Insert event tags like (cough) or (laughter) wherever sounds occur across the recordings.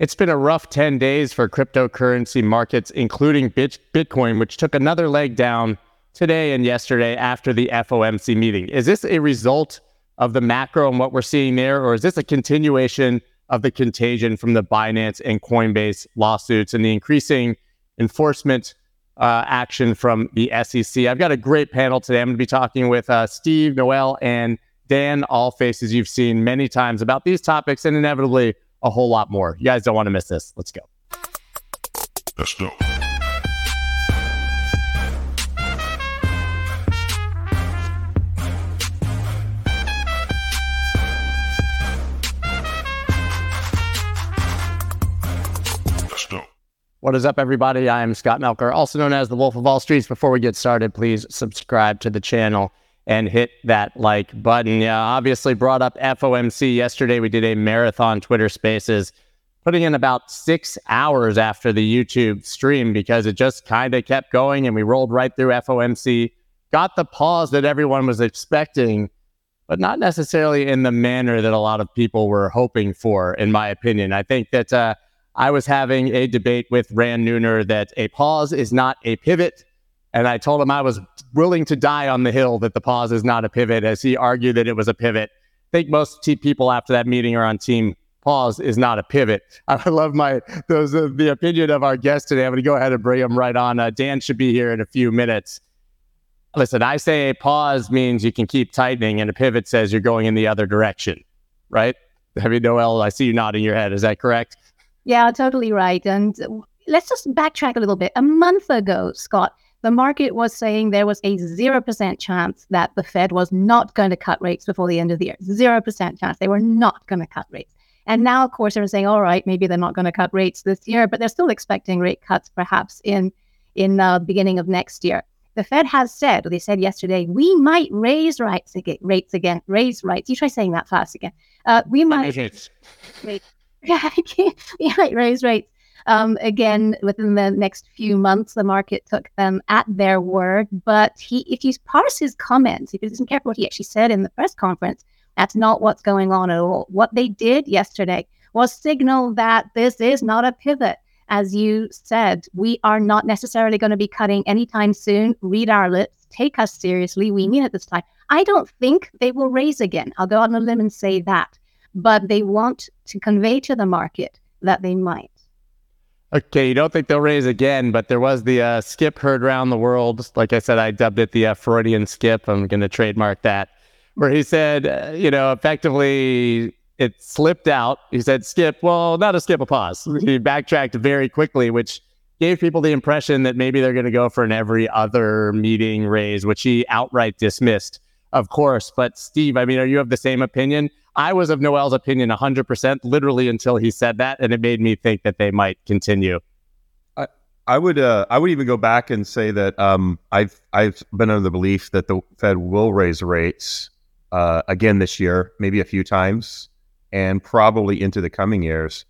It's been a rough 10 days for cryptocurrency markets, including Bitcoin, which took another leg down today and yesterday after the FOMC meeting. Is this a result of the macro and what we're seeing there, or is this a continuation of the contagion from the Binance and Coinbase lawsuits and the increasing enforcement uh, action from the SEC? I've got a great panel today. I'm going to be talking with uh, Steve, Noelle, and Dan, all faces you've seen many times about these topics and inevitably a whole lot more. You guys don't want to miss this. Let's go. Let's go. What is up, everybody? I am Scott Melker, also known as the Wolf of All Streets. Before we get started, please subscribe to the channel and hit that like button. Yeah, obviously brought up FOMC yesterday. We did a marathon Twitter Spaces, putting in about six hours after the YouTube stream because it just kind of kept going and we rolled right through FOMC. Got the pause that everyone was expecting, but not necessarily in the manner that a lot of people were hoping for, in my opinion. I think that uh, I was having a debate with Ran Neuner that a pause is not a pivot and I told him I was willing to die on the hill that the pause is not a pivot, as he argued that it was a pivot. I think most t- people after that meeting are on team pause is not a pivot. (laughs) I love my those uh, the opinion of our guest today. I'm going to go ahead and bring him right on. Uh, Dan should be here in a few minutes. Listen, I say a pause means you can keep tightening, and a pivot says you're going in the other direction, right? I mean, Noelle, I see you nodding your head. Is that correct? Yeah, totally right. And let's just backtrack a little bit. A month ago, Scott, the market was saying there was a 0% chance that the Fed was not going to cut rates before the end of the year. 0% chance they were not going to cut rates. And now, of course, they're saying, all right, maybe they're not going to cut rates this year, but they're still expecting rate cuts perhaps in in the uh, beginning of next year. The Fed has said, they said yesterday, we might raise rates again, rates again, raise rates. You try saying that fast again. Uh, we might, raise rates. (laughs) yeah, we might raise rates um, again, within the next few months, the market took them at their word. But he, if you parse his comments, if you listen carefully what he actually said in the press conference, that's not what's going on at all. What they did yesterday was signal that this is not a pivot. As you said, we are not necessarily going to be cutting anytime soon. Read our lips, take us seriously. We mean it this time. I don't think they will raise again. I'll go on a limb and say that. But they want to convey to the market that they might. Okay, you don't think they'll raise again, but there was the uh, skip heard around the world. Like I said, I dubbed it the uh, Freudian skip. I'm going to trademark that, where he said, uh, you know, effectively it slipped out. He said, skip, well, not a skip, a pause. (laughs) He backtracked very quickly, which gave people the impression that maybe they're going to go for an every other meeting raise, which he outright dismissed, of course. But Steve, I mean, are you of the same opinion? I was of Noelle's opinion 100%, literally until he said that. And it made me think that they might continue. I, would uh, I would even go back and say that um, I've I've been under the belief that the Fed will raise rates uh, again this year, maybe a few times, and probably into the coming years.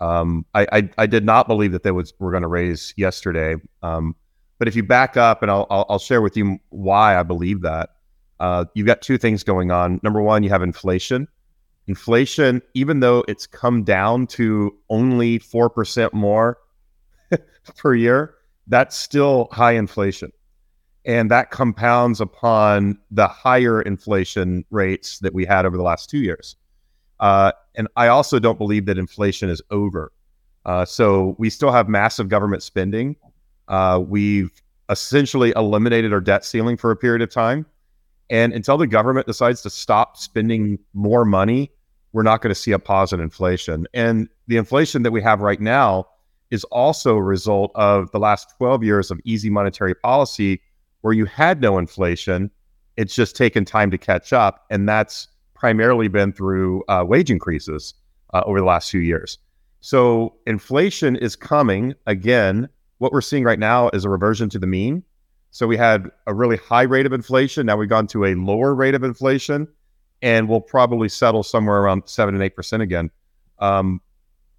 Um, I, I, I did not believe that they was were going to raise yesterday. Um, but if you back up, and I'll, I'll, I'll share with you why I believe that. Uh, you've got two things going on. Number one, you have inflation, inflation, even though it's come down to only 4% more (laughs) per year, that's still high inflation. And that compounds upon the higher inflation rates that we had over the last two years. Uh, and I also don't believe that inflation is over. Uh, so we still have massive government spending. Uh, we've essentially eliminated our debt ceiling for a period of time. And until the government decides to stop spending more money, we're not going to see a pause in inflation. And the inflation that we have right now is also a result of the last 12 years of easy monetary policy where you had no inflation. It's just taken time to catch up. And that's primarily been through uh, wage increases uh, over the last few years. So inflation is coming again. What we're seeing right now is a reversion to the mean. So we had a really high rate of inflation. Now we've gone to a lower rate of inflation, and we'll probably settle somewhere around seven and eight percent again. Um,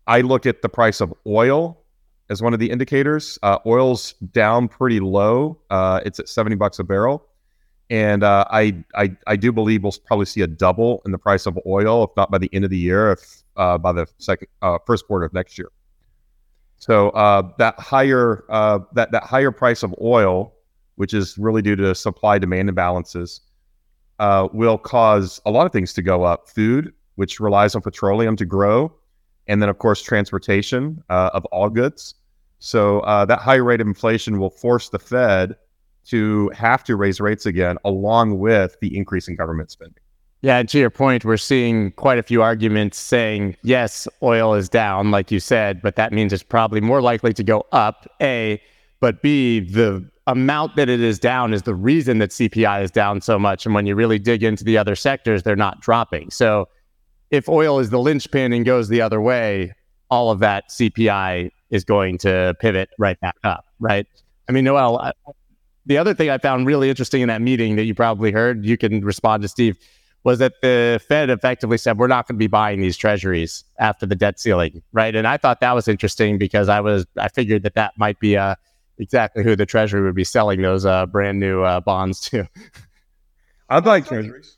I look at the price of oil as one of the indicators. Uh, oil's down pretty low. Uh, it's at seventy bucks a barrel, and uh, I, I I do believe we'll probably see a double in the price of oil, if not by the end of the year, if uh, by the second uh, first quarter of next year. So uh, that higher that that higher price of oil, which is really due to supply demand imbalances, uh, will cause a lot of things to go up. Food, which relies on petroleum to grow, and then of course transportation uh, of all goods. So uh, that high rate of inflation will force the Fed to have to raise rates again, along with the increase in government spending. Yeah, and to your point, we're seeing quite a few arguments saying, yes, oil is down, like you said, but that means it's probably more likely to go up, A, but B, the amount that it is down is the reason that CPI is down so much. And when you really dig into the other sectors, they're not dropping. So if oil is the linchpin and goes the other way, all of that CPI is going to pivot right back up, right? I mean, Noelle, the other thing I found really interesting in that meeting that you probably heard, you can respond to Steve, was that the Fed effectively said we're not going to be buying these treasuries after the debt ceiling, right? And I thought that was interesting because I was I figured that that might be uh, exactly who the Treasury would be selling those uh, brand new uh, bonds to. (laughs) I'd like treasuries.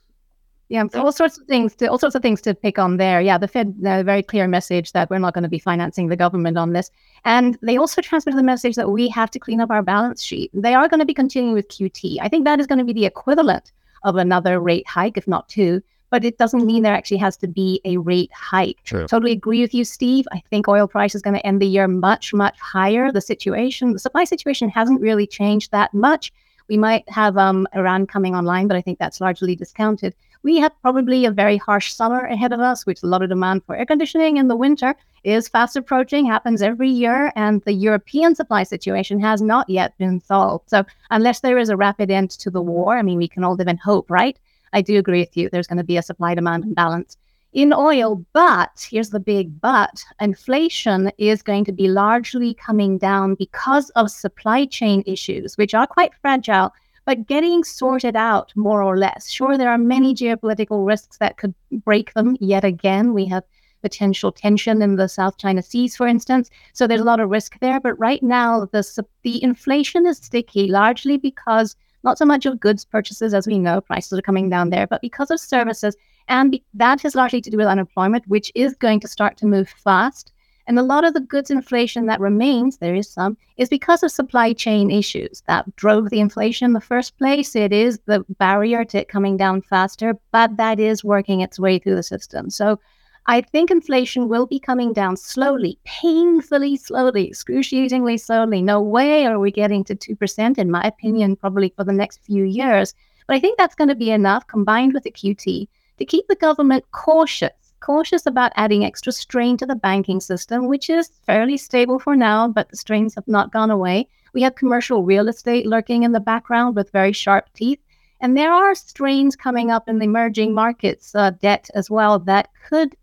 Yeah, all sorts of things to all sorts of things to pick on there. Yeah, the Fed a very clear message that we're not going to be financing the government on this, and they also transmitted the message that we have to clean up our balance sheet. They are going to be continuing with QT. I think that is going to be the equivalent of another rate hike, if not two. But it doesn't mean there actually has to be a rate hike. True. Totally agree with you, Steve. I think oil price is going to end the year much, much higher. The situation, the supply situation hasn't really changed that much. We might have um, Iran coming online, but I think that's largely discounted. We have probably a very harsh summer ahead of us, which a lot of demand for air conditioning in the winter is fast approaching, happens every year, and the European supply situation has not yet been solved. So, unless there is a rapid end to the war, I mean, we can all live in hope, right? I do agree with you. There's going to be a supply demand imbalance in oil. But here's the big but inflation is going to be largely coming down because of supply chain issues, which are quite fragile, but getting sorted out more or less. Sure, there are many geopolitical risks that could break them yet again. We have potential tension in the South China Seas, for instance. So there's a lot of risk there. But right now, the, the inflation is sticky largely because not so much of goods purchases, as we know, prices are coming down there, but because of services. And that has largely to do with unemployment, which is going to start to move fast. And a lot of the goods inflation that remains, there is some, is because of supply chain issues that drove the inflation in the first place. It is the barrier to it coming down faster, but that is working its way through the system. So I think inflation will be coming down slowly, painfully slowly, excruciatingly slowly. No way are we getting to 2%, in my opinion, probably for the next few years. But I think that's going to be enough combined with the QT to keep the government cautious, cautious about adding extra strain to the banking system, which is fairly stable for now, but the strains have not gone away. We have commercial real estate lurking in the background with very sharp teeth. And there are strains coming up in the emerging markets uh, debt as well that could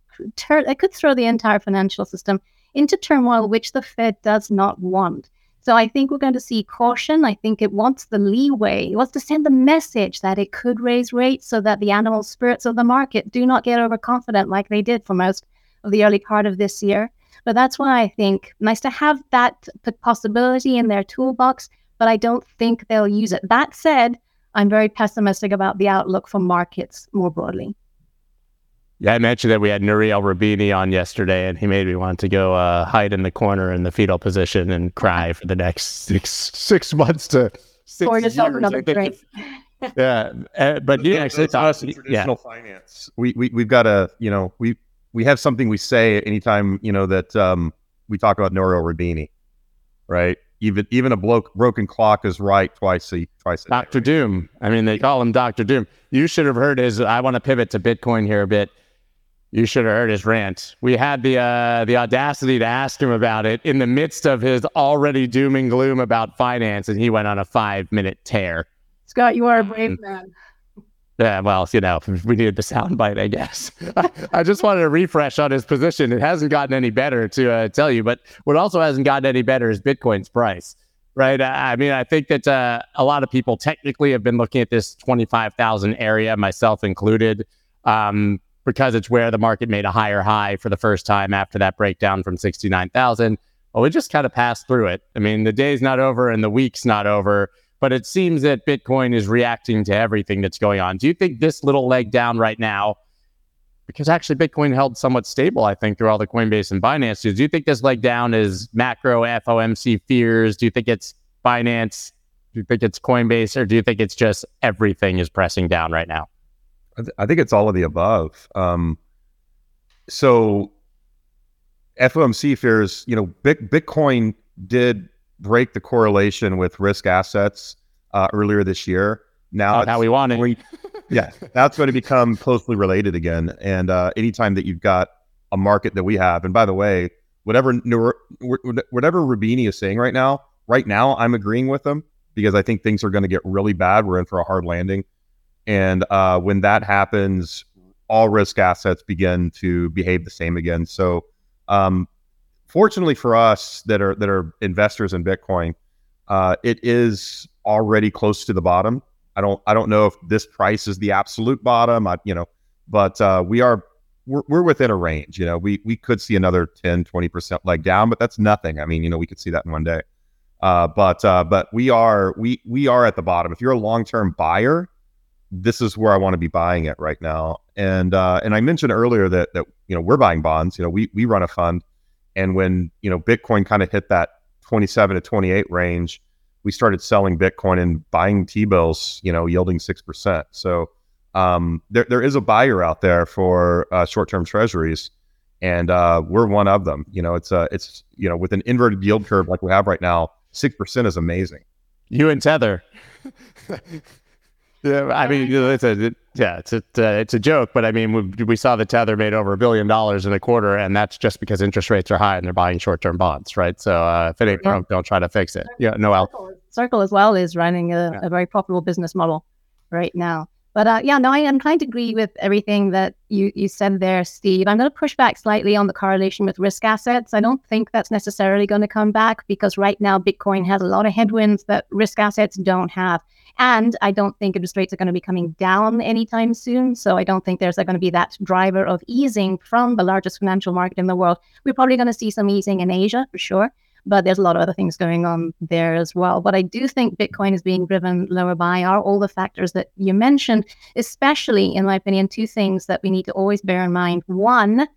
it could throw the entire financial system into turmoil, which the Fed does not want. So I think we're going to see caution. I think it wants the leeway. It wants to send the message that it could raise rates so that the animal spirits of the market do not get overconfident like they did for most of the early part of this year. But that's why I think nice to have that possibility in their toolbox, but I don't think they'll use it. That said, I'm very pessimistic about the outlook for markets more broadly. Yeah, I mentioned that we had Nouriel Roubini on yesterday, and he made me want to go uh, hide in the corner in the fetal position and cry for the next six six months to six Pour yourself years. another drink. (laughs) yeah, uh, but yeah, That's actually, us in yeah, traditional finance. We we we've got a you know we we have something we say anytime you know that um, we talk about Nouriel Roubini, right? Even even a bloke, broken clock is right twice a twice a day, Doctor right? Doom. I mean, they call him Doctor Doom. You should have heard his. I want to pivot to Bitcoin here a bit. You should have heard his rant. We had the uh, the audacity to ask him about it in the midst of his already doom and gloom about finance, and he went on a five minute tear. Scott, you are a brave man. Yeah, well, you know, (laughs) we needed the soundbite, I guess. (laughs) I just wanted to refresh on his position. It hasn't gotten any better to uh, tell you, but what also hasn't gotten any better is Bitcoin's price, right? I mean, I think that uh, a lot of people technically have been looking at this 25,000 area, myself included, um, because it's where the market made a higher high for the first time after that breakdown from 69,000. Well, we just kind of passed through it. I mean, the day's not over and the week's not over but it seems that Bitcoin is reacting to everything that's going on. Do you think this little leg down right now because actually Bitcoin held somewhat stable, I think, through all the Coinbase and Binance. Do you think this leg down is macro FOMC fears? Do you think it's Binance? Do you think it's Coinbase, or do you think it's just everything is pressing down right now? I, th- I think it's all of the above. Um, so FOMC fears, you know, Bitcoin did break the correlation with risk assets uh, earlier this year. Now, Not how we want it. yeah, that's going to become closely related again. And uh, anytime that you've got a market that we have, and by the way, whatever whatever Roubini is saying right now, right now I'm agreeing with them because I think things are going to get really bad. We're in for a hard landing, and uh, when that happens, all risk assets begin to behave the same again. So, um, fortunately for us that are that are investors in Bitcoin, uh, it is already close to the bottom. I don't I don't know if this price is the absolute bottom. I, you know, but uh, we are we're, we're within a range. You know, we we could see another 10, 20 percent leg down, but that's nothing. I mean, you know, we could see that in one day. Uh, but uh, but we are we we are at the bottom. If you're a long term buyer, this is where I want to be buying it right now. And uh, and I mentioned earlier that that you know we're buying bonds. You know, we we run a fund, and when you know Bitcoin kind of hit that 27 to 28 range we started selling Bitcoin and buying T bills, you know, yielding six percent. So um, there there is a buyer out there for uh, short term treasuries, and uh, we're one of them. You know, it's a it's you know with an inverted yield curve like we have right now, six percent is amazing. You and Tether. (laughs) Yeah, I mean, it's a yeah, it's a it's a joke, but I mean, we, we saw the tether made over a billion dollars in a quarter, and that's just because interest rates are high and they're buying short term bonds, right? So uh, if it ain't broke, don't try to fix it. Yeah, no, Circle, Circle as well is running a, yeah. a very profitable business model right now. But uh, yeah, no, I am trying to agree with everything that you, you said there, Steve. I'm going to push back slightly on the correlation with risk assets. I don't think that's necessarily going to come back because right now Bitcoin has a lot of headwinds that risk assets don't have. And I don't think interest rates are going to be coming down anytime soon. So I don't think there's going to be that driver of easing from the largest financial market in the world. We're probably going to see some easing in Asia for sure but there's a lot of other things going on there as well. But I do think Bitcoin is being driven lower by are all the factors that you mentioned, especially, in my opinion, two things that we need to always bear in mind. One,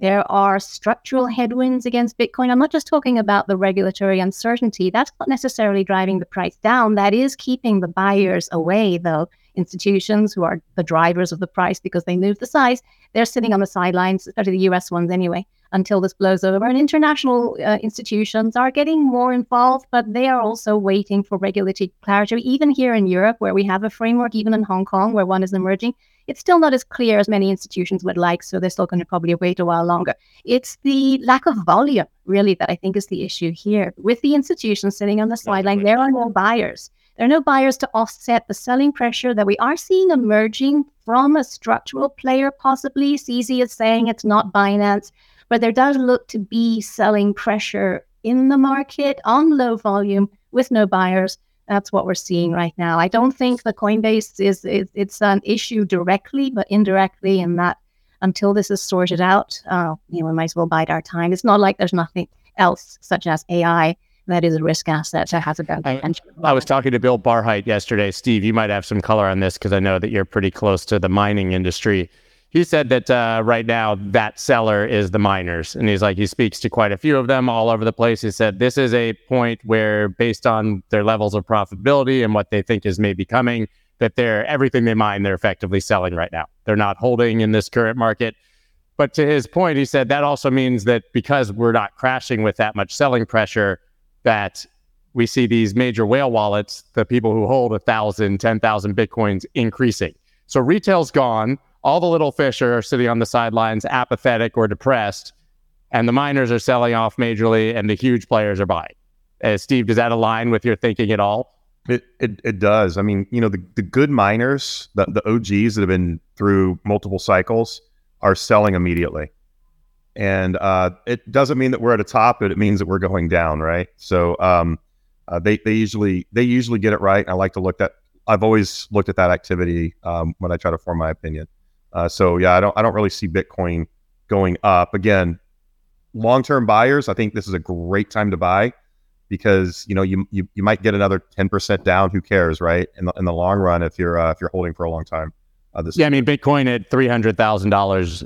there are structural headwinds against Bitcoin. I'm not just talking about the regulatory uncertainty. That's not necessarily driving the price down. That is keeping the buyers away, though. Institutions who are the drivers of the price because they move the size, they're sitting on the sidelines, especially the US ones anyway until this blows over. And international uh, institutions are getting more involved, but they are also waiting for regulatory clarity. Even here in Europe, where we have a framework, even in Hong Kong, where one is emerging, it's still not as clear as many institutions would like. So they're still going to probably wait a while longer. It's the lack of volume, really, that I think is the issue here. With the institutions sitting on the sideline, there are no buyers. There are no buyers to offset the selling pressure that we are seeing emerging from a structural player, possibly. CZ is saying it's not Binance but there does look to be selling pressure in the market on low volume with no buyers. That's what we're seeing right now. I don't think the Coinbase is, is it's an issue directly, but indirectly, in that until this is sorted out, uh, you know, we might as well bide our time. It's not like there's nothing else, such as AI, that is a risk asset that has a potential. I, I was talking to Bill Barhydt yesterday. Steve, you might have some color on this because I know that you're pretty close to the mining industry he said that uh, right now that seller is the miners and he's like he speaks to quite a few of them all over the place he said this is a point where based on their levels of profitability and what they think is maybe coming that they're everything they mine they're effectively selling right now they're not holding in this current market but to his point he said that also means that because we're not crashing with that much selling pressure that we see these major whale wallets the people who hold a thousand ten thousand bitcoins increasing so retail's gone all the little fish are sitting on the sidelines, apathetic or depressed, and the miners are selling off majorly, and the huge players are buying. Uh, Steve, does that align with your thinking at all? It, it, it does. I mean, you know, the, the good miners, the, the OGs that have been through multiple cycles, are selling immediately. And uh, it doesn't mean that we're at a top, but it means that we're going down, right? So um, uh, they they usually they usually get it right. I like to look at. I've always looked at that activity um, when I try to form my opinion. Uh, so yeah, I don't I don't really see Bitcoin going up again. Long term buyers, I think this is a great time to buy because you know you you, you might get another ten percent down. Who cares, right? In the in the long run, if you're uh, if you're holding for a long time. Uh, this yeah, I mean Bitcoin at three hundred thousand dollars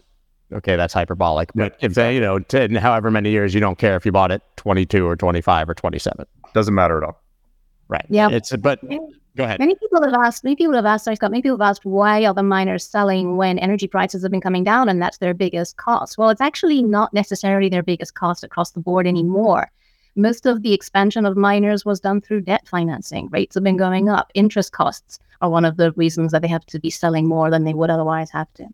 okay, that's hyperbolic. But if they, you know, to, in however many years, you don't care if you bought it 22 or 25 or 27. Doesn't matter at all. Right. Yeah. It's but go ahead. Many people have asked, many people have asked, sorry, Scott, many people have asked why are the miners selling when energy prices have been coming down and that's their biggest cost? Well, it's actually not necessarily their biggest cost across the board anymore. Most of the expansion of miners was done through debt financing. Rates have been going up. Interest costs are one of the reasons that they have to be selling more than they would otherwise have to.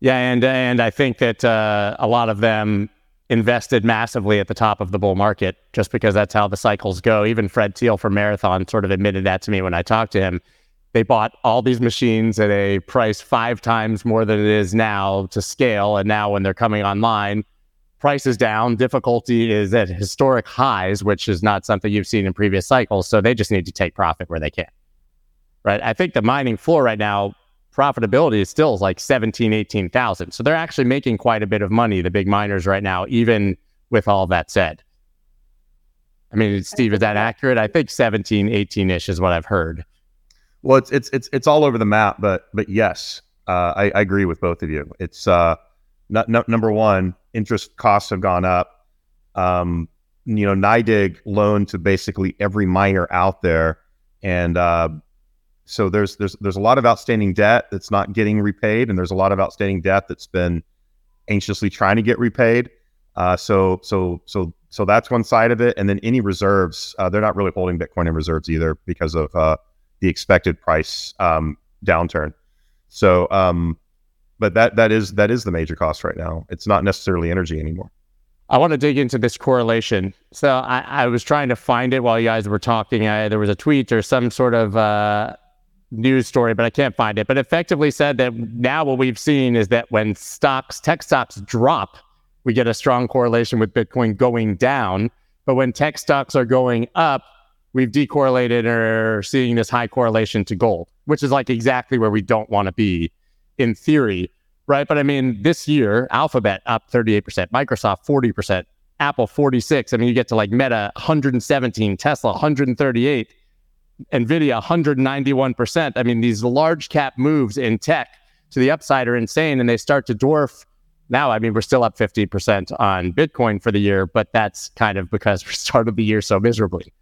Yeah, and and I think that uh, a lot of them invested massively at the top of the bull market just because that's how the cycles go. Even Fred Thiel from Marathon sort of admitted that to me when I talked to him. They bought all these machines at a price five times more than it is now to scale, and now when they're coming online, price is down, difficulty is at historic highs, which is not something you've seen in previous cycles. So they just need to take profit where they can. Right. I think the mining floor right now, profitability is still like 17, 18,000. So they're actually making quite a bit of money, the big miners right now, even with all that said. I mean, Steve, is that accurate? I think 17, 18 ish is what I've heard. Well, it's it's it's it's all over the map, but but yes, uh, I, I agree with both of you. It's uh, not, not, number one, interest costs have gone up. Um, you know, NYDIG loaned to basically every miner out there, and uh, so there's there's there's a lot of outstanding debt that's not getting repaid, and there's a lot of outstanding debt that's been anxiously trying to get repaid. Uh, so so so so that's one side of it, and then any reserves, uh, they're not really holding Bitcoin in reserves either because of uh, the expected price um, downturn. So, um, but that that is that is the major cost right now. It's not necessarily energy anymore. I want to dig into this correlation. So I, I was trying to find it while you guys were talking. I, there was a tweet or some sort of uh, news story, but I can't find it. But effectively said that now what we've seen is that when stocks, tech stocks drop, we get a strong correlation with Bitcoin going down. But when tech stocks are going up, we've decorrelated or seeing this high correlation to gold, which is like exactly where we don't want to be in theory, right? But I mean, this year, Alphabet up 38%, Microsoft 40%, Apple 46. I mean, you get to like Meta 117, Tesla 138, Nvidia 191%. I mean, these large cap moves in tech to the upside are insane and they start to dwarf now, I mean, we're still up 50% on Bitcoin for the year, but that's kind of because (laughs) we started the year so miserably.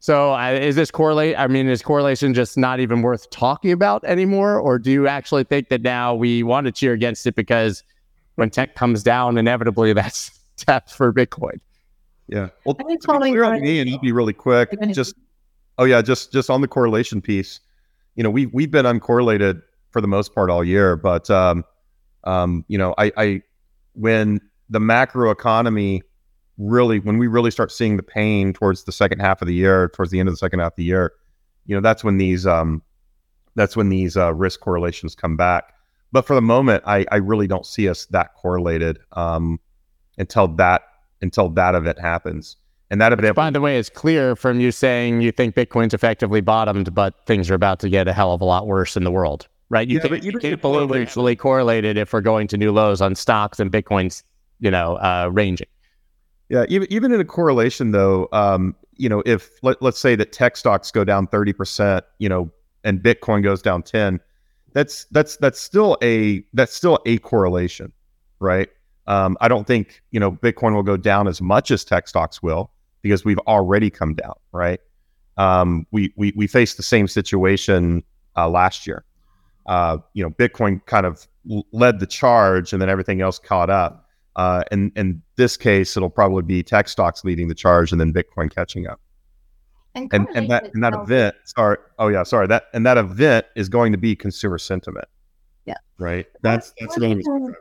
So uh, is this correlate? I mean, is correlation just not even worth talking about anymore? Or do you actually think that now we want to cheer against it because when tech comes down, inevitably that's (laughs) death for Bitcoin? Yeah. Well, I think to be clear on me, and I'll be really quick. Just oh yeah, just just on the correlation piece. You know, we we've been uncorrelated for the most part all year, but um, um, you know, I, I when the macro economy really when we really start seeing the pain towards the second half of the year, towards the end of the second half of the year, you know, that's when these um, that's when these uh, risk correlations come back. But for the moment, I, I really don't see us that correlated um, until that until that event happens. And that event, By the way, it's clear from you saying you think Bitcoin's effectively bottomed, but things are about to get a hell of a lot worse in the world, right? You Yeah, think but even it's if- capably correlated if we're going to new lows on stocks and Bitcoin's, you know, uh, ranging. Yeah, even even in a correlation though, um, you know, if let, let's say that tech stocks go down 30%, you know, and Bitcoin goes down 10, that's that's that's still a that's still a correlation, right? Um, I don't think, you know, Bitcoin will go down as much as tech stocks will because we've already come down, right? Um, we we we faced the same situation uh, last year. Uh, you know, Bitcoin kind of led the charge and then everything else caught up. Uh, and in this case, it'll probably be tech stocks leading the charge and then Bitcoin catching up. And and that and that event, sorry, oh yeah, sorry that and that event is going to be consumer sentiment. Yeah. Right. That's that's what I'm.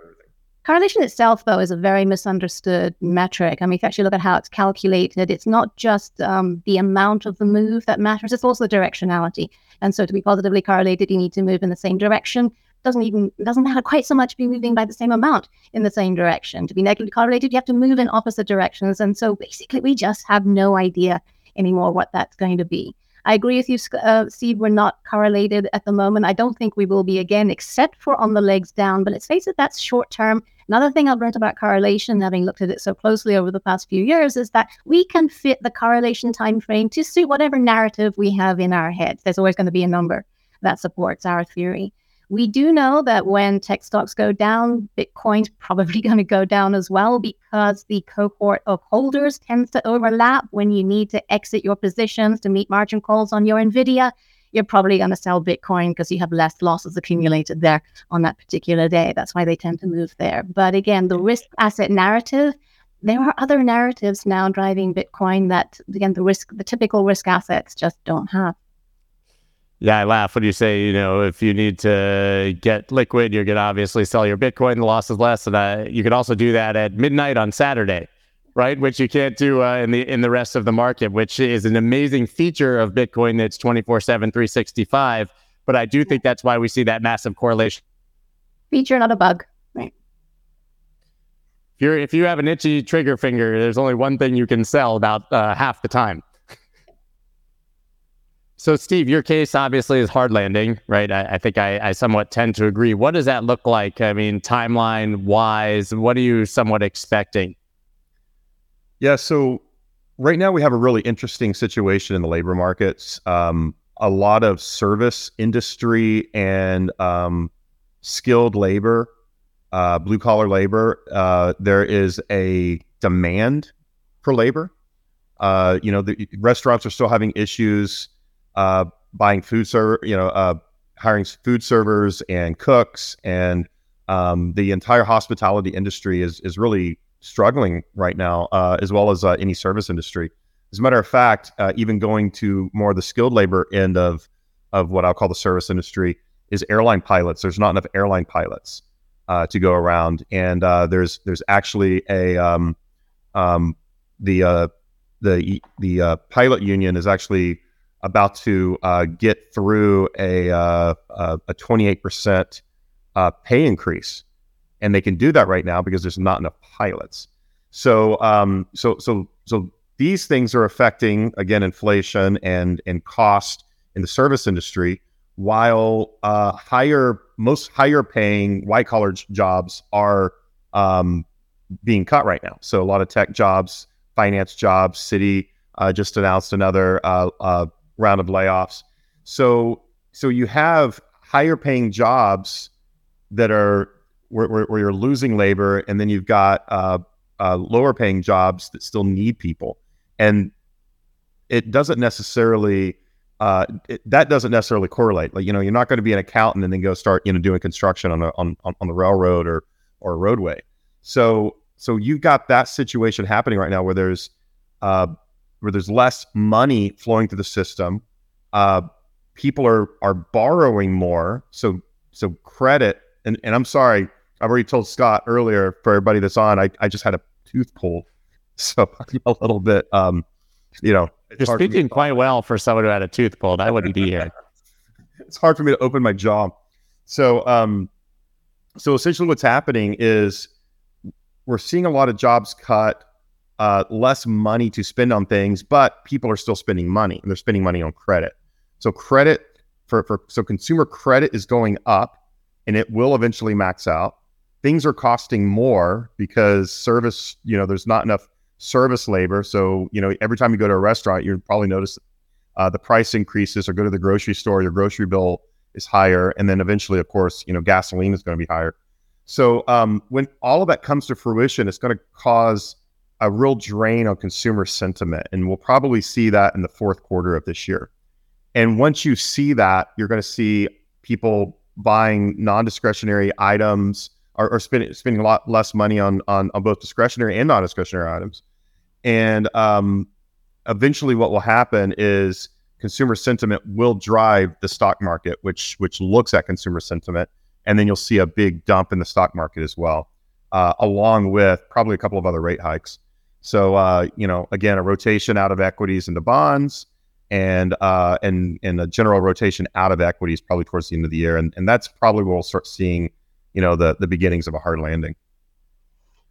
Correlation itself, though, is a very misunderstood metric. I mean, if you actually look at how it's calculated, it's not just um, the amount of the move that matters, it's also the directionality. And so to be positively correlated, you need to move in the same direction. Doesn't even doesn't matter quite so much be moving by the same amount in the same direction. To be negatively correlated, you have to move in opposite directions. And so basically, we just have no idea anymore what that's going to be. I agree with you, uh, Steve. We're not correlated at the moment. I don't think we will be again, except for on the legs down. But let's face it, that's short term. Another thing I've learned about correlation, having looked at it so closely over the past few years, is that we can fit the correlation time frame to suit whatever narrative we have in our heads. There's always going to be a number that supports our theory. We do know that when tech stocks go down, Bitcoin's (laughs) probably going to go down as well because the cohort of holders tends to overlap when you need to exit your positions to meet margin calls on your NVIDIA. You're probably going to sell Bitcoin because you have less losses accumulated there on that particular day. That's why they tend to move there. But again, the risk asset narrative, there are other narratives now driving Bitcoin that, again, the risk, the typical risk assets just don't have. Yeah, I laugh when you say, you know, if you need to get liquid, you're going to obviously sell your Bitcoin. The loss is less, and uh, you can also do that at midnight on Saturday, right? Which you can't do uh, in the in the rest of the market, which is an amazing feature of Bitcoin. That's 24 7, 365. But I do think that's why we see that massive correlation. Feature, not a bug, right? If you're if you have an itchy trigger finger, there's only one thing you can sell about uh, half the time. So, Steve, your case obviously is hard landing, right? I, I think I, I, somewhat tend to agree. What does that look like? I mean, timeline wise, what are you somewhat expecting? Yeah, so right now we have a really interesting situation in the labor markets. Um, a lot of service industry and um, skilled labor, uh, blue collar labor, uh, there is a demand for labor. Uh, you know, the restaurants are still having issues uh, buying food server, you know, uh, hiring food servers and cooks, and um, the entire hospitality industry is is really struggling right now, uh, as well as uh, any service industry. As a matter of fact, uh, even going to more the skilled labor end of of what I'll call the service industry is airline pilots. There's not enough airline pilots uh, to go around, and there's there's actually a um, um, the the the pilot union is actually about to uh, get through a uh, a 28% uh, pay increase, and they can do that right now because there's not enough pilots. So um, so so so these things are affecting again inflation and and cost in the service industry, while uh, higher most higher paying white collar jobs are um, being cut right now. So a lot of tech jobs, finance jobs, Citi. Uh, just announced another uh, uh, round of layoffs. So so you have higher paying jobs that are where, where, where you're losing labor, and then you've got uh, uh, lower paying jobs that still need people, and it doesn't necessarily. Uh, it, that doesn't necessarily correlate. Like you know, you're not going to be an accountant and then go start you know doing construction on a, on on the railroad or or roadway. So so you've got that situation happening right now where there's uh, where there's less money flowing through the system. Uh, people are are borrowing more, so so credit. And, and I'm sorry, I've already told Scott earlier for everybody that's on. I, I just had a tooth pulled, (laughs) so (laughs) a little bit. Um, you know, you're speaking quite well for someone who had a tooth pulled. I wouldn't be here. (laughs) it's hard for me to open my jaw. So, um, so essentially, what's happening is we're seeing a lot of jobs cut uh, less money to spend on things, but people are still spending money and they're spending money on credit. So credit for, for so consumer credit is going up and it will eventually max out. Things are costing more because service, you know, there's not enough service labor. So, you know, every time you go to a restaurant, you'll probably notice uh, the price increases or go to the grocery store, your grocery bill is higher. And then eventually, of course, you know, gasoline is going to be higher. So um, when all of that comes to fruition, it's going to cause a real drain on consumer sentiment. And we'll probably see that in the fourth quarter of this year. And once you see that, you're going to see people buying non-discretionary items or, or spending spending a lot less money on on, on both discretionary and non-discretionary items. And um, eventually, what will happen is consumer sentiment will drive the stock market, which which looks at consumer sentiment, and then you'll see a big dump in the stock market as well, uh, along with probably a couple of other rate hikes. So uh, you know, again, a rotation out of equities into bonds, and uh, and and a general rotation out of equities probably towards the end of the year, and and that's probably where we'll start seeing, you know, the the beginnings of a hard landing.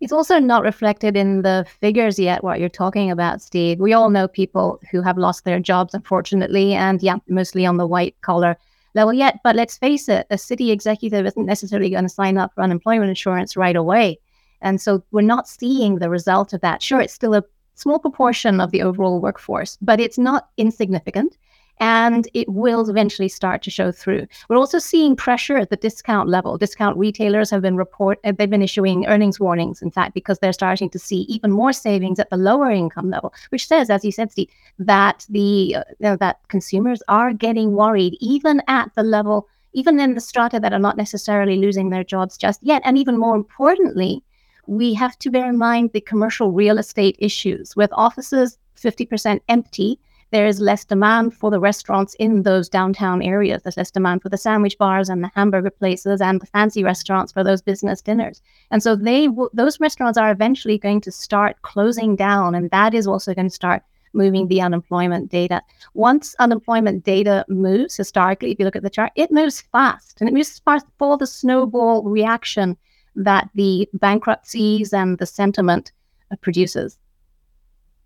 It's also not reflected in the figures yet. What you're talking about, Steve. We all know people who have lost their jobs, unfortunately, and yeah, mostly on the white collar level yet. But let's face it, a city executive isn't necessarily going to sign up for unemployment insurance right away. And so we're not seeing the result of that. Sure, it's still a small proportion of the overall workforce, but it's not insignificant. and it will eventually start to show through. We're also seeing pressure at the discount level. Discount retailers have been report uh, they've been issuing earnings warnings, in fact, because they're starting to see even more savings at the lower income level, which says, as you said, Steve, that the uh, you know, that consumers are getting worried even at the level, even in the strata that are not necessarily losing their jobs just yet, and even more importantly. We have to bear in mind the commercial real estate issues with offices 50% empty there is less demand for the restaurants in those downtown areas. There's less demand for the sandwich bars and the hamburger places and the fancy restaurants for those business dinners. And so they w- those restaurants are eventually going to start closing down, and that is also going to start moving the unemployment data. Once unemployment data moves, historically, if you look at the chart, it moves fast, and it moves fast for the snowball reaction that the bankruptcies and the sentiment produces.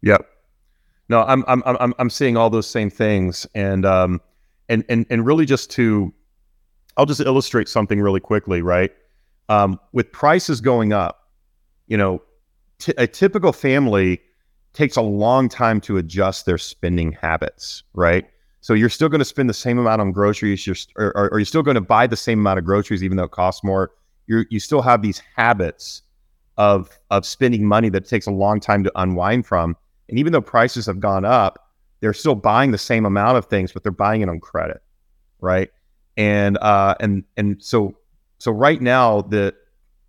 Yep. No, I'm I'm I'm I'm seeing all those same things, and um, and and and really just to, I'll just illustrate something really quickly, right? Um, with prices going up, you know, t- a typical family takes a long time to adjust their spending habits, right? So you're still going to spend the same amount on groceries, you're, or, or, you're still going to buy the same amount of groceries, even though it costs more. You you still have these habits of of spending money that takes a long time to unwind from. And even though prices have gone up, they're still buying the same amount of things, but they're buying it on credit, right? And uh, and and so so right now the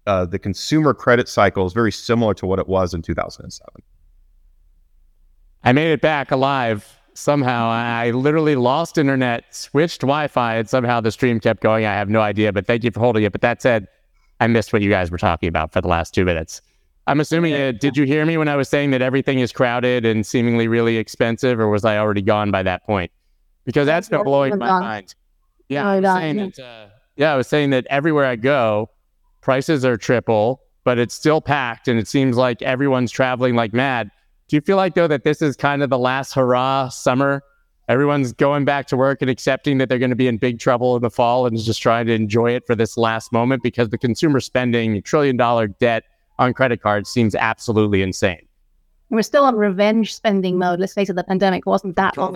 uh, the consumer credit cycle is very similar to what it was in 2007. I made it back alive somehow. I literally lost internet, switched Wi-Fi, and somehow the stream kept going. I have no idea, but thank you for holding it. But that said, I missed what you guys were talking about for the last two minutes. I'm assuming. Uh, did you hear me when I was saying that everything is crowded and seemingly really expensive, or was I already gone by that point? Because that's been blowing my mind. Yeah, I was saying that, uh, yeah, I was saying that everywhere I go, prices are triple, but it's still packed, and it seems like everyone's traveling like mad. Do you feel like though that this is kind of the last hurrah summer? Everyone's going back to work and accepting that they're going to be in big trouble in the fall and just trying to enjoy it for this last moment because the consumer spending trillion dollar debt on credit cards seems absolutely insane. We're still on revenge spending mode. Let's face it, the pandemic wasn't that long.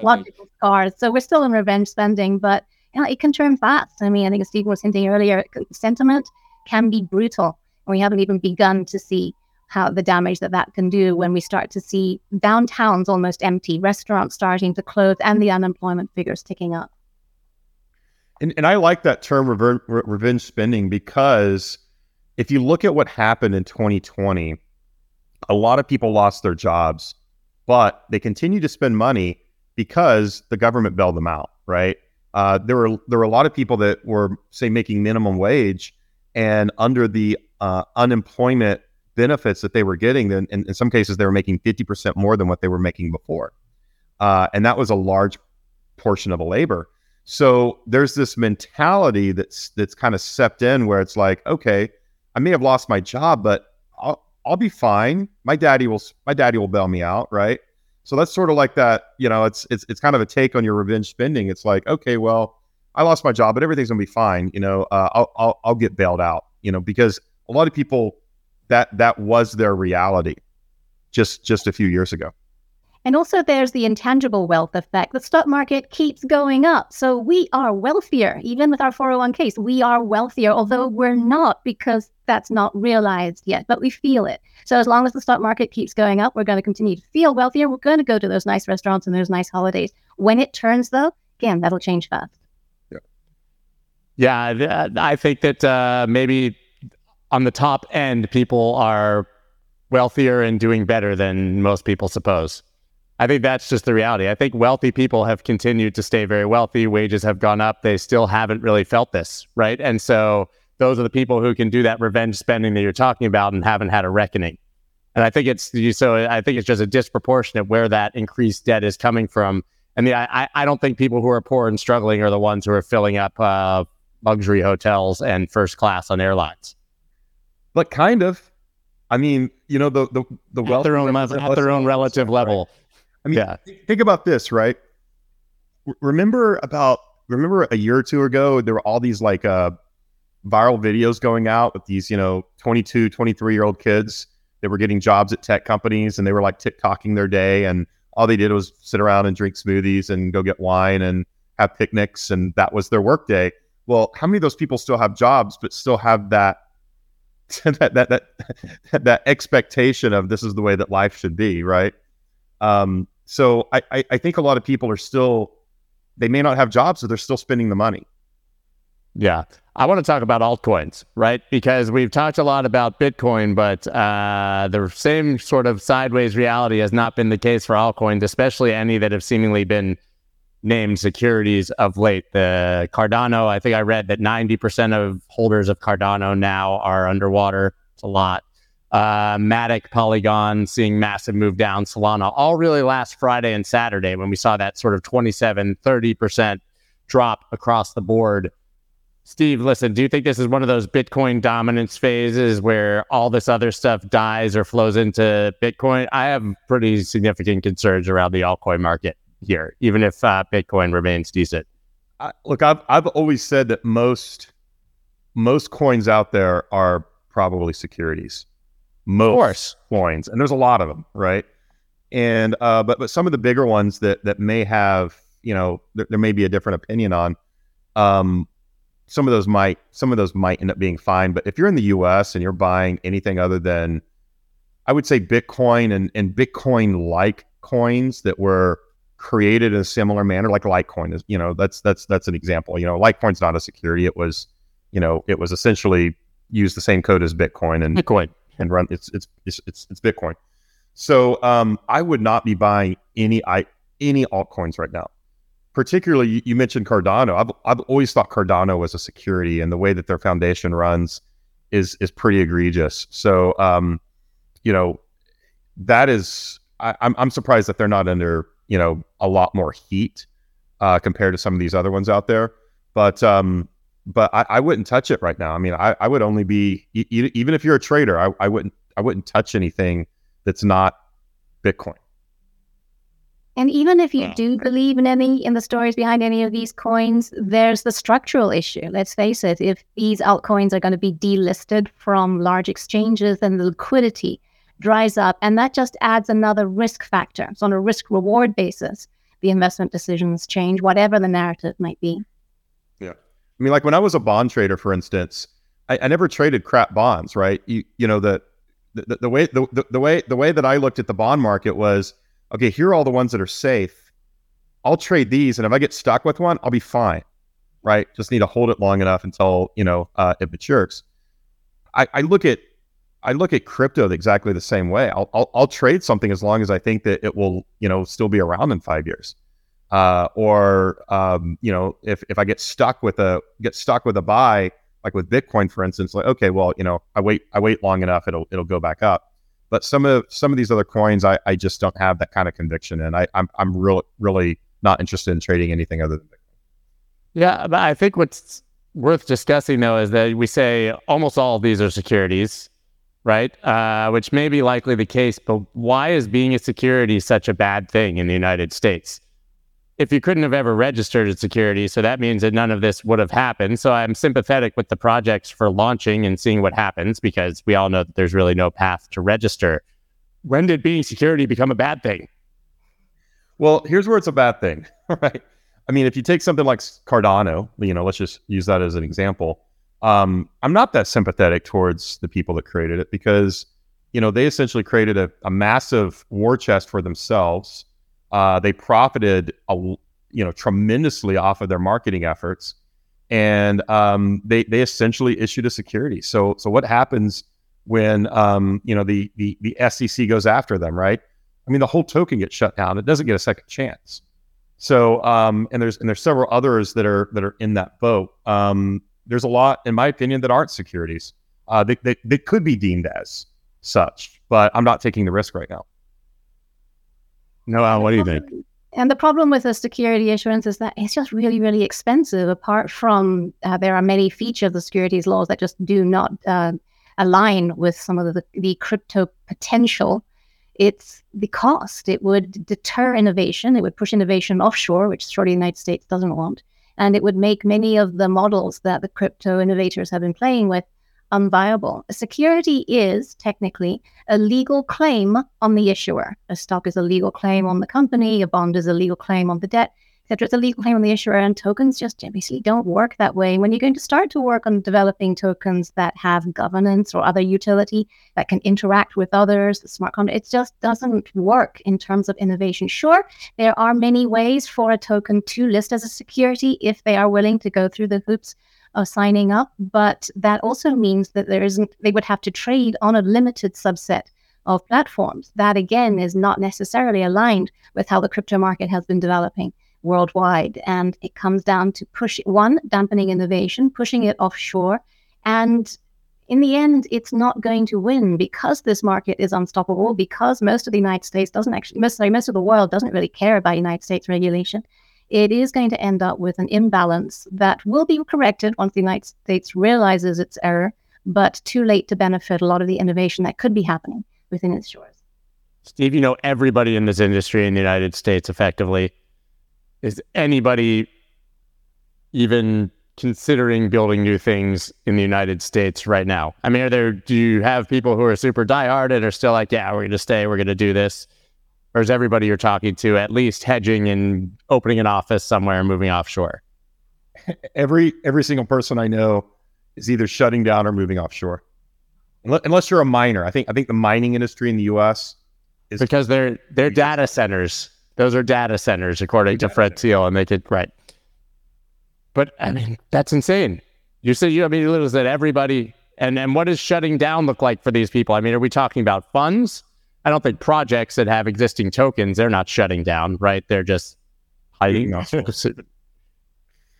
Logical cards. So we're still in revenge spending, but you know, it can turn fast. I mean, I think as Steve was hinting earlier, sentiment can be brutal. And we haven't even begun to see how the damage that that can do when we start to see downtowns almost empty, restaurants starting to close, and the unemployment figures ticking up. And, and I like that term rever- revenge spending because – if you look at what happened in 2020, a lot of people lost their jobs, but they continue to spend money because the government bailed them out, right? Uh, there were there were a lot of people that were say making minimum wage, and under the uh, unemployment benefits that they were getting, then in, in, some cases they were making fifty percent more than what they were making before, uh, and that was a large portion of the labor. So there's this mentality that's that's kind of sept in where it's like, okay, I may have lost my job, but I'll I'll be fine. My daddy will my daddy will bail me out, right? So that's sort of like that, you know, it's it's it's kind of a take on your revenge spending. It's like, okay, well, I lost my job, but everything's gonna be fine. You know, uh, I'll, I'll I'll get bailed out. You know, because a lot of people that that was their reality just just a few years ago. And also, there's the intangible wealth effect. The stock market keeps going up. So we are wealthier, even with our 401ks. We are wealthier, although we're not because that's not realized yet, but we feel it. So as long as the stock market keeps going up, we're going to continue to feel wealthier. We're going to go to those nice restaurants and those nice holidays. When it turns, though, again, that'll change fast. Yeah. Yeah. I think that uh, maybe on the top end, people are wealthier and doing better than most people suppose. I think that's just the reality. I think wealthy people have continued to stay very wealthy. Wages have gone up. They still haven't really felt this, right? And so those are the people who can do that revenge spending that you're talking about and haven't had a reckoning. And I think it's so. I think it's just a disproportionate where that increased debt is coming from. I mean, I I don't think people who are poor and struggling are the ones who are filling up uh, luxury hotels and first class on airlines. But kind of, I mean, you know, the the the wealth at their own level, at their own relative level. I mean, yeah. think about this, right? remember about remember a year or two ago there were all these like uh viral videos going out with these, you know, 22, 23 year old kids that were getting jobs at tech companies and they were like TikToking their day and all they did was sit around and drink smoothies and go get wine and have picnics, and that was their work day. Well, how many of those people still have jobs, but still have that (laughs) that that that (laughs) that expectation of this is the way that life should be, right? Um, so I, I think a lot of people are still they may not have jobs, so they're still spending the money. Yeah. I want to talk about altcoins, right? Because we've talked a lot about Bitcoin, but uh, the same sort of sideways reality has not been the case for altcoins, especially any that have seemingly been named securities of late. The Cardano, I think I read that 90% of holders of Cardano now are underwater. It's a lot. Uh, Matic, Polygon, seeing massive move down. Solana, all really last Friday and Saturday when we saw that sort of 27, 30% drop across the board. Steve, listen, do you think this is one of those Bitcoin dominance phases where all this other stuff dies or flows into Bitcoin? I have pretty significant concerns around the altcoin market here, even if uh, Bitcoin remains decent. I, look, I've I've always said that most most coins out there are probably securities. Most of course. coins, and there's a lot of them, right? And uh, but but some of the bigger ones that that may have, you know, there, there may be a different opinion on. Um, some of those might some of those might end up being fine. But if you're in the U.S. and you're buying anything other than, I would say Bitcoin and and Bitcoin like coins that were created in a similar manner, like Litecoin is, you know, that's that's that's an example. You know, Litecoin's not a security. It was, you know, it was essentially used the same code as Bitcoin and Bitcoin and run it's it's it's it's, it's Bitcoin. So um, I would not be buying any I any altcoins right now. Particularly, you, you mentioned Cardano. I've I've always thought Cardano was a security, and the way that their foundation runs is is pretty egregious. So, um, you know, that is I, I'm I'm surprised that they're not under you know a lot more heat uh, compared to some of these other ones out there. But um, but I, I wouldn't touch it right now. I mean, I, I would only be e- even if you're a trader, I, I wouldn't I wouldn't touch anything that's not Bitcoin. And even if you do believe in any in the stories behind any of these coins, there's the structural issue. Let's face it, if these altcoins are going to be delisted from large exchanges, then the liquidity dries up. And that just adds another risk factor. So, on a risk reward basis, the investment decisions change, whatever the narrative might be. Yeah. I mean, like when I was a bond trader, for instance, I, I never traded crap bonds, right? You, you know, the, the, the way, the, the, way, the way that I looked at the bond market was, okay, here are all the ones that are safe. I'll trade these. And if I get stuck with one, I'll be fine. Right. Just need to hold it long enough until, you know, uh, it matures. I, I look at I look at crypto exactly the same way. I'll, I'll, I'll trade something as long as I think that it will, you know, still be around in five years. Uh, or um, you know, if if I get stuck with a get stuck with a buy, like with Bitcoin, for instance, like okay, well, you know, I wait I wait long enough, it'll it'll go back up. But some of some of these other coins, I, I just don't have that kind of conviction, and I I'm I'm real really not interested in trading anything other than Bitcoin. Yeah, but I think what's worth discussing though is that we say almost all of these are securities right? Uh, which may be likely the case, but why is being a security such a bad thing in the United States? If you couldn't have ever registered as security, so that means that none of this would have happened. So I'm sympathetic with the projects for launching and seeing what happens because we all know that there's really no path to register. When did being security become a bad thing? Well, here's where it's a bad thing, (laughs) right? I mean, if you take something like Cardano, you know, let's just use that as an example um, I'm not that sympathetic towards the people that created it because, you know, they essentially created a, a massive war chest for themselves. Uh, they profited, a, you know, tremendously off of their marketing efforts, and um, they they essentially issued a security. So so what happens when um, you know the, the the SEC goes after them, right? I mean, the whole token gets shut down. It doesn't get a second chance. So um, and there's and there's several others that are that are in that boat. Um, there's a lot, in my opinion, that aren't securities. Uh, they, they, they could be deemed as such, but I'm not taking the risk right now. Noelle, what do you think? And the problem with a security issuance is that it's just really, really expensive. Apart from uh, there are many features of the securities laws that just do not uh, align with some of the, the crypto potential. It's the cost. It would deter innovation. It would push innovation offshore, which surely the United States doesn't want and it would make many of the models that the crypto innovators have been playing with unviable. A security is technically a legal claim on the issuer. A stock is a legal claim on the company, a bond is a legal claim on the debt etc. A legal claim on the issuer, and tokens just basically don't work that way. When you're going to start to work on developing tokens that have governance or other utility that can interact with others, the smart contract, it just doesn't work in terms of innovation. Sure, there are many ways for a token to list as a security if they are willing to go through the hoops of signing up, but that also means that there isn't. They would have to trade on a limited subset of platforms. That again is not necessarily aligned with how the crypto market has been developing worldwide. And it comes down to push one, dampening innovation, pushing it offshore. And in the end, it's not going to win because this market is unstoppable, because most of the United States doesn't actually, most, sorry, most of the world doesn't really care about United States regulation. It is going to end up with an imbalance that will be corrected once the United States realizes its error, but too late to benefit a lot of the innovation that could be happening within its shores. Steve, you know everybody in this industry in the United States effectively is anybody even considering building new things in the United States right now? I mean, are there, do you have people who are super diehard and are still like, yeah, we're going to stay, we're going to do this? Or is everybody you're talking to at least hedging and opening an office somewhere and moving offshore? Every every single person I know is either shutting down or moving offshore. Unless you're a miner, I think I think the mining industry in the U.S. is because they're they're data centers. Those are data centers, according to Fred Thiel, and they could right. But I mean, that's insane. You said you I mean you literally said everybody and and what does shutting down look like for these people? I mean, are we talking about funds? I don't think projects that have existing tokens, they're not shutting down, right? They're just hiding. (laughs) I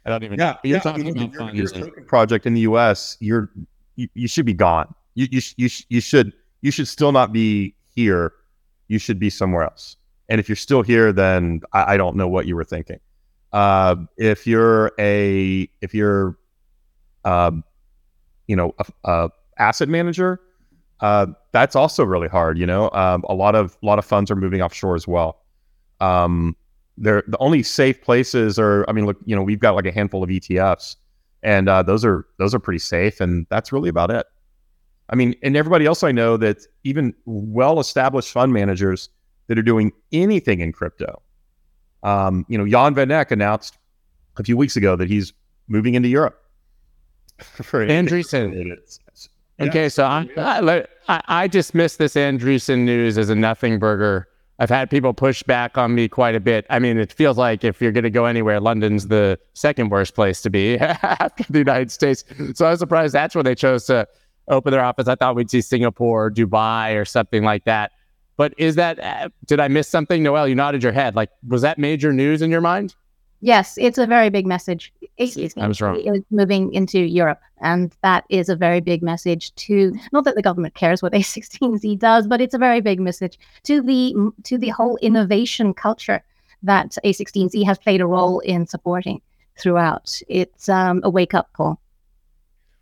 don't even yeah, You're yeah, talking about funds. Your token project in the US, you're you, you should be gone. You you you, you should you should still not be here. You should be somewhere else. And if you're still here, then I, I don't know what you were thinking. Uh, if you're a if you're um, you know a, a asset manager, uh, that's also really hard. You know, um, a lot of a lot of funds are moving offshore as well. Um, they're the only safe places are. I mean, look, you know, we've got like a handful of ETFs, and uh, those are those are pretty safe, and that's really about it. I mean, and everybody else I know that even well established fund managers that are doing anything in crypto. Um, you know, Jan van Eck announced a few weeks ago that he's moving into Europe. (laughs) For Andreessen. (laughs) Okay, so I, I, I dismiss this Andreessen news as a nothing burger. I've had people push back on me quite a bit. I mean, it feels like if you're going to go anywhere, London's the second worst place to be (laughs) after the United States. So I was surprised that's where they chose to open their office. I thought we'd see Singapore, Dubai, or something like that. But is that, uh, did I miss something? Noelle, you nodded your head. Like, was that major news in your mind? Yes, it's a very big message. I was wrong. It's moving into Europe, and that is a very big message to not that the government cares what (laughs) A16Z does, but it's a very big message to the to the whole innovation culture that A16Z has played a role in supporting throughout. It's um, a wake up call.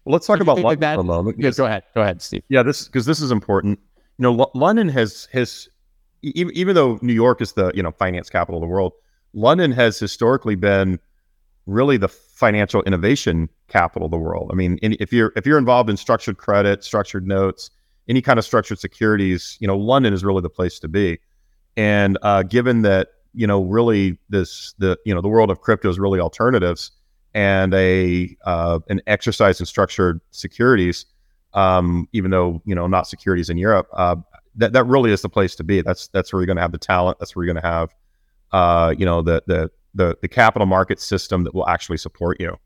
Well, let's talk about London for a moment. Yeah, go ahead. Go ahead, Steve. Yeah, this because this is important you know, L- London has has even, even though New York is the you know finance capital of the world, London has historically been really the financial innovation capital of the world. I mean, in, if you're if you're involved in structured credit, structured notes, any kind of structured securities, you know, London is really the place to be. And uh, given that you know, really this the you know the world of crypto is really alternatives and a uh, an exercise in structured securities um, even though you know not securities in Europe. Uh, that that really is the place to be. That's that's where you're going to have the talent. That's where you're going to have uh, you know the the the the capital market system that will actually support you.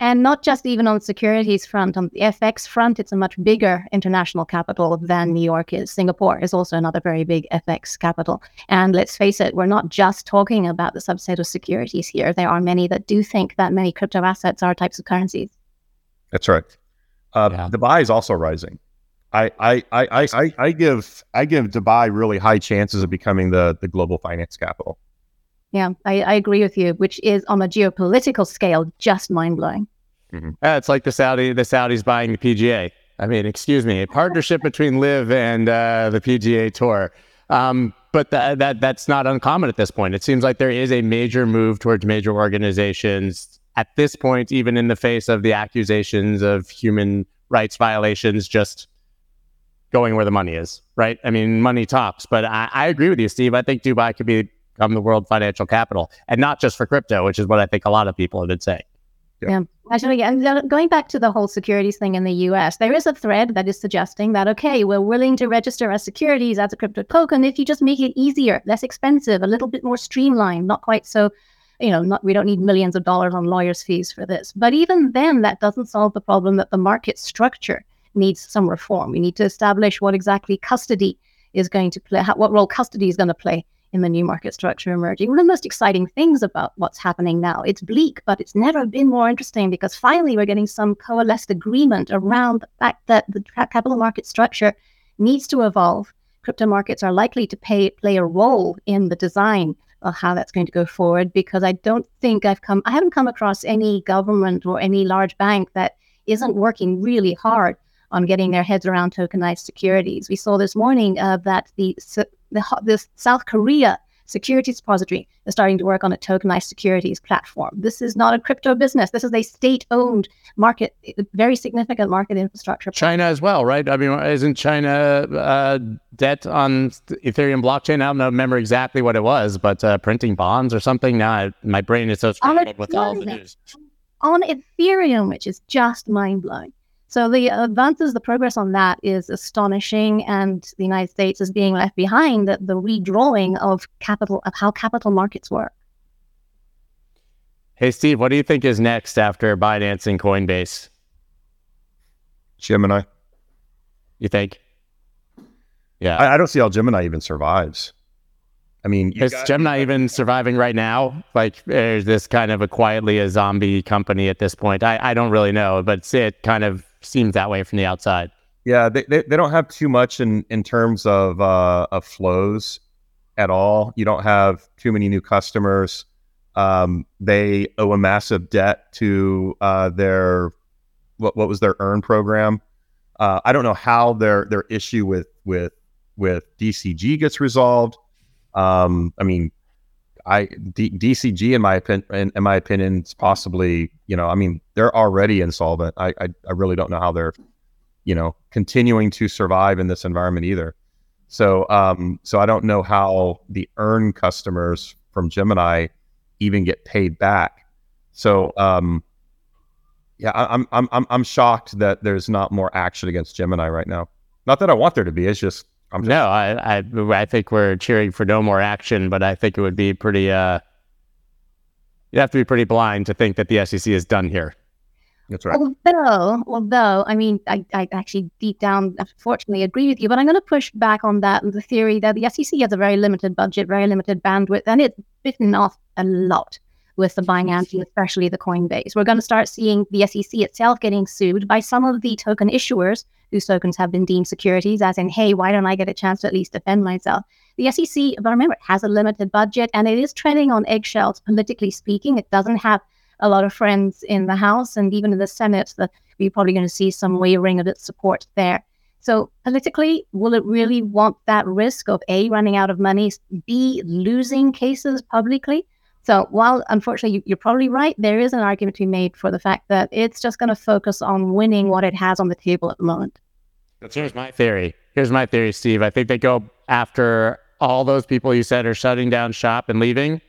And not just even on the securities front, on the FX front, it's a much bigger international capital than New York is. Singapore is also another very big FX capital. And let's face it, we're not just talking about the subset of securities here. There are many that do think that many crypto assets are types of currencies. That's right. Uh, yeah. Dubai is also rising. I, I, I, I, I give I give Dubai really high chances of becoming the the global finance capital. Yeah, I, I agree with you, which is on a geopolitical scale just mind blowing. Mm-hmm. Yeah, it's like the Saudi the Saudis buying the PGA. I mean, excuse me, a partnership between LIV and uh, the PGA Tour. Um, but that, that that's not uncommon at this point. It seems like there is a major move towards major organizations at this point, even in the face of the accusations of human rights violations just going where the money is, right? I mean, money talks. But I, I agree with you, Steve. I think Dubai could become the world financial capital, and not just for crypto, which is what I think a lot of people have been saying. Yeah. yeah. Actually, and going back to the whole securities thing in the US, there is a thread that is suggesting that, okay, we're willing to register our securities as a crypto token if you just make it easier, less expensive, a little bit more streamlined, not quite so, you know, not, we don't need millions of dollars on lawyers' fees for this. But even then, that doesn't solve the problem that the market structure needs some reform. We need to establish what exactly custody is going to play, how, what role custody is going to play in the new market structure emerging. One of the most exciting things about what's happening now, it's bleak, but it's never been more interesting because finally we're getting some coalesced agreement around the fact that the capital market structure needs to evolve. Crypto markets are likely to pay, play a role in the design of how that's going to go forward because I don't think I've come, I haven't come across any government or any large bank that isn't working really hard on getting their heads around tokenized securities. We saw this morning uh, that the, the, the South Korea securities depository is starting to work on a tokenized securities platform. This is not a crypto business. This is a state-owned market, very significant market infrastructure. China as well, right? I mean, isn't China uh, debt on Ethereum blockchain? I don't remember exactly what it was, but uh, printing bonds or something. Now I, my brain is so scrambled with all the news. On Ethereum, which is just mind blowing. So the advances, the progress on that is astonishing, and the United States is being left behind at the redrawing of capital of how capital markets work. Hey Steve, what do you think is next after Binance and Coinbase? Gemini. You think? Yeah, I, I don't see how Gemini even survives. I mean, is got, Gemini even surviving right now? Like, is this kind of a quietly a zombie company at this point? I, I don't really know, but it kind of seems that way from the outside. Yeah, they, they, they don't have too much in, in terms of uh, of flows at all. You don't have too many new customers. Um, they owe a massive debt to uh, their what what was their earn program. Uh, I don't know how their their issue with with with DCG gets resolved. Um, I mean, I D, DCG in my opinion, in, my opinion, is possibly you know, I mean, they're already insolvent. I, I I really don't know how they're you know continuing to survive in this environment either. So um, so I don't know how the earn customers from Gemini even get paid back. So um, yeah, I, I'm I'm I'm shocked that there's not more action against Gemini right now. Not that I want there to be. It's just I'm no, I, I, I think we're cheering for no more action, but I think it would be pretty. Uh, you'd have to be pretty blind to think that the SEC is done here. That's right. Although, although, I mean, I, I actually deep down, unfortunately, agree with you, but I'm going to push back on that the theory that the SEC has a very limited budget, very limited bandwidth, and it's bitten off a lot with the Binance and especially the Coinbase. We're going to start seeing the SEC itself getting sued by some of the token issuers whose tokens have been deemed securities, as in, hey, why don't I get a chance to at least defend myself? The SEC, but remember, it has a limited budget and it is treading on eggshells, politically speaking. It doesn't have a lot of friends in the House and even in the Senate that we're probably going to see some wavering of its support there. So politically, will it really want that risk of A, running out of money, B, losing cases publicly? So while unfortunately you, are probably right, there is an argument to be made for the fact that it's just going to focus on winning what it has on the table at the moment. Here's my theory. Here's my theory, Steve. I think they go after all those people you said are shutting down shop and leaving.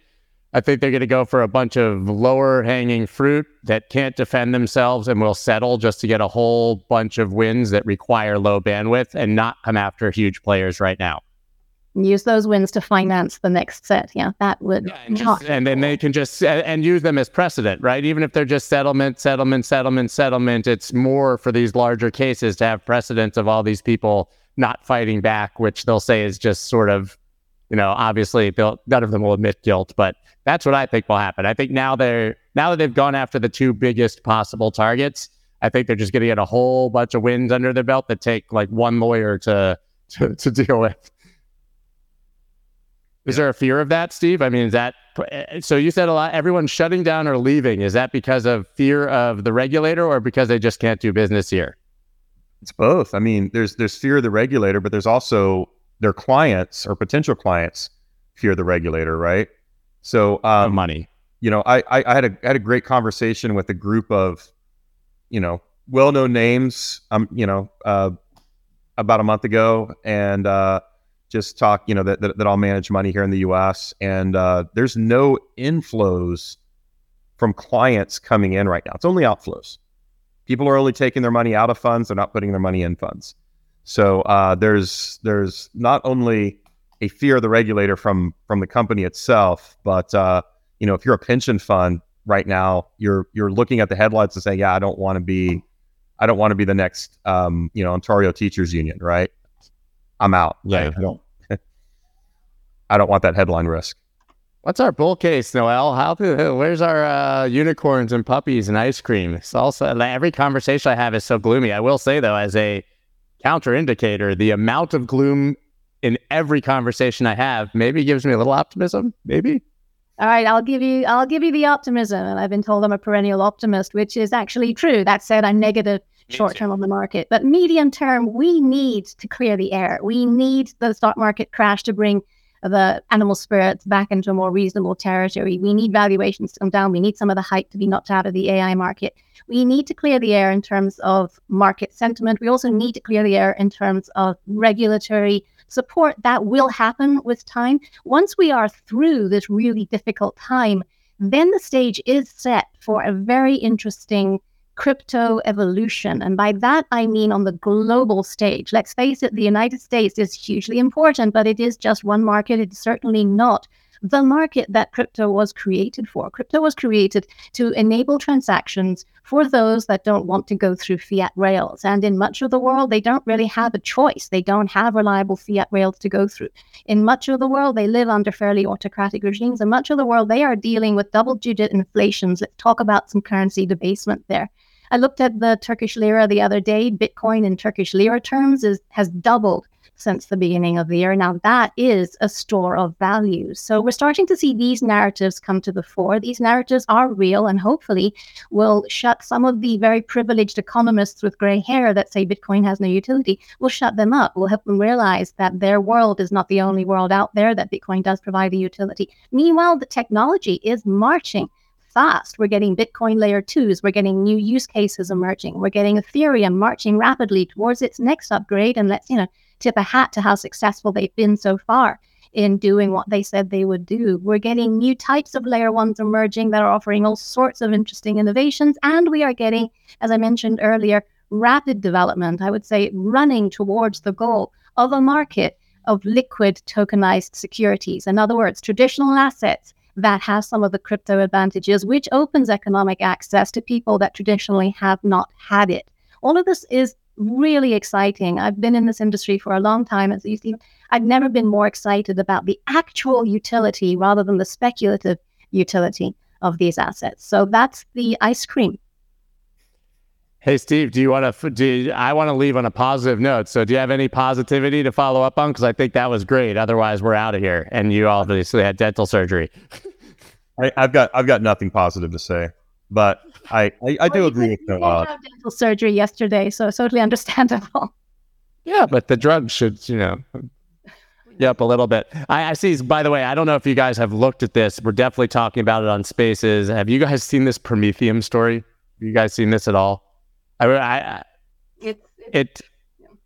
I think they're going to go for a bunch of lower hanging fruit that can't defend themselves and will settle just to get a whole bunch of wins that require low bandwidth and not come after huge players right now use those wins to finance the next set. Yeah, that would. Yeah, and, just, and, then they can just and use them as precedent, right? Even if they're just settlement, settlement, settlement, settlement, it's more for these larger cases to have precedents of all these people not fighting back, which they'll say is just sort of, you know, obviously they'll none of them will admit guilt, but that's what I think will happen. I think now they're now that they've gone after the two biggest possible targets, I think they're just going to get a whole bunch of wins under their belt that take like one lawyer to to, to deal with. Is there a fear of that, Steve? I mean, is that so? You said a lot. Everyone's shutting down or leaving. Is that because of fear of the regulator, or because they just can't do business here? It's both. I mean, there's there's fear of the regulator, but there's also their clients or potential clients fear the regulator, right? So um, money. You know, I, I I had a I had a great conversation with a group of, you know, well-known names. Um, you know, uh, about a month ago, and uh, just talk. You know that, that that all manage money here in the U.S. and uh, there's no inflows from clients coming in right now. It's only outflows. People are only taking their money out of funds; they're not putting their money in funds. So uh, there's there's not only a fear of the regulator from from the company itself, but uh, you know if you're a pension fund right now, you're you're looking at the headlines and saying, yeah, I don't want to be, I don't want to be the next um, you know Ontario Teachers Union, right? I'm out. Yeah. I, I don't I don't want that headline risk. What's our bull case, Noelle? How where's our uh, unicorns and puppies and ice cream? It's also every conversation I have is so gloomy. I will say though, as a counter indicator, the amount of gloom in every conversation I have maybe gives me a little optimism. Maybe. All right, I'll give you I'll give you the optimism. And I've been told I'm a perennial optimist, which is actually true. That said, I'm negative short term on the market. But medium term, we need to clear the air. We need the stock market crash to bring the animal spirits back into a more reasonable territory. We need valuations to come down. We need some of the hype to be knocked out of the AI market. We need to clear the air in terms of market sentiment. We also need to clear the air in terms of regulatory support. That will happen with time. Once we are through this really difficult time, then the stage is set for a very interesting crypto evolution. And by that, I mean on the global stage. Let's face it, the United States is hugely important, but it is just one market. It's certainly not the market that crypto was created for. Crypto was created to enable transactions for those that don't want to go through fiat rails. And in much of the world, they don't really have a choice. They don't have reliable fiat rails to go through. In much of the world, they live under fairly autocratic regimes. In much of the world, they are dealing with double digit inflations. Let's talk about some currency debasement there. I looked at the Turkish lira the other day. Bitcoin in Turkish lira terms is has doubled since the beginning of the year. Now that is a store of value. So we're starting to see these narratives come to the fore. These narratives are real and hopefully will shut some of the very privileged economists with gray hair that say Bitcoin has no utility. We'll shut them up. We'll help them realize that their world is not the only world out there, that Bitcoin does provide the utility. Meanwhile, the technology is marching fast. We're getting Bitcoin layer twos. We're getting new use cases emerging. We're getting Ethereum marching rapidly towards its next upgrade. And let's, you know, tip a hat to how successful they've been so far in doing what they said they would do. We're getting new types of layer ones emerging that are offering all sorts of interesting innovations. And we are getting, as I mentioned earlier, rapid development, I would say running towards the goal of a market of liquid tokenized securities. In other words, traditional assets that has some of the crypto advantages, which opens economic access to people that traditionally have not had it. All of this is really exciting. I've been in this industry for a long time. As you see, I've never been more excited about the actual utility rather than the speculative utility of these assets. So that's the ice cream. Hey Steve, do you want to? Do you, I want to leave on a positive note? So, do you have any positivity to follow up on? Because I think that was great. Otherwise, we're out of here. And you obviously had dental surgery. (laughs) I, have got I've got nothing positive to say, but I I, I do agree with you. Have dental surgery yesterday, so totally (laughs) understandable. Yeah, but the drug should you know. Yep, a little bit. I, I see. By the way, I don't know if you guys have looked at this. We're definitely talking about it on Spaces. Have you guys seen this Prometheum story? Have you guys seen this at all? I, I, it's, it,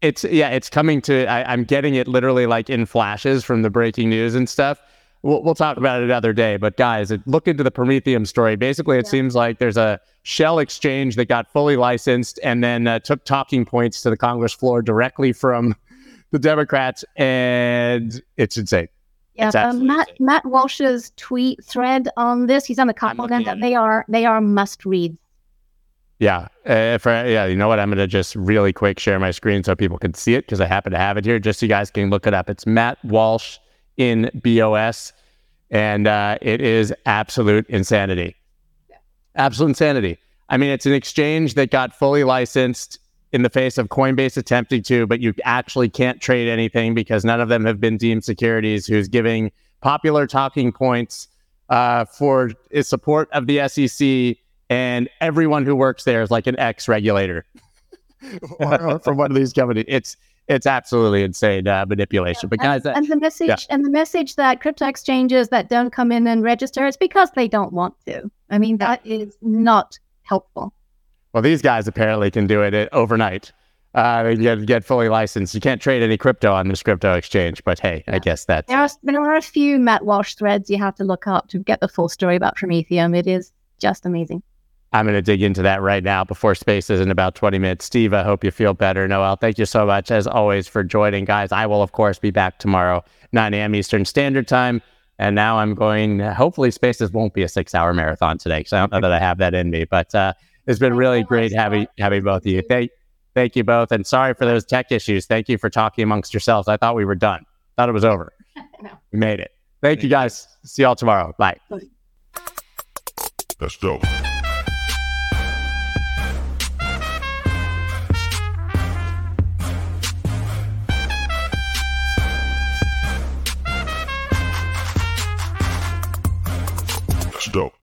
it's yeah, it's coming to. I, am getting it literally like in flashes from the breaking news and stuff. We'll, we'll talk about it another day. But guys, look into the Prometheum story. Basically, it yeah. seems like there's a shell exchange that got fully licensed and then uh, took talking points to the Congress floor directly from the Democrats, and it's insane. Yeah, um, Matt insane. Matt Walsh's tweet thread on this. He's on the comment that they are they are must reads yeah. Uh, for, yeah. You know what? I'm going to just really quick share my screen so people can see it because I happen to have it here just so you guys can look it up. It's Matt Walsh in BOS, and uh, it is absolute insanity. Yeah. Absolute insanity. I mean, it's an exchange that got fully licensed in the face of Coinbase attempting to, but you actually can't trade anything because none of them have been deemed securities. Who's giving popular talking points uh, for support of the SEC and everyone who works there is like an ex regulator (laughs) from one of these companies. It's it's absolutely insane uh, manipulation. Yeah. But guys, and, and the message yeah. and the message that crypto exchanges that don't come in and register is because they don't want to. I mean, that is not helpful. Well, these guys apparently can do it uh, overnight. Uh, get, get fully licensed. You can't trade any crypto on this crypto exchange, but hey, yeah. I guess that's. There are, there are a few Matt Walsh threads you have to look up to get the full story about Prometheum. It is just amazing. I'm going to dig into that right now before space is in about 20 minutes. Steve, I hope you feel better. Noelle, thank you so much, as always, for joining, guys. I will, of course, be back tomorrow, 9 a.m. Eastern Standard Time. And now I'm going, hopefully, Spaces won't be a six hour marathon today because I don't know that I have that in me. But uh, it's been really great having, having both of you. Thank, thank you both. And sorry for those tech issues. Thank you for talking amongst yourselves. I thought we were done, thought it was over. (laughs) no. We made it. Thank, thank you, guys. You. See y'all tomorrow. Bye. That's dope. Dope.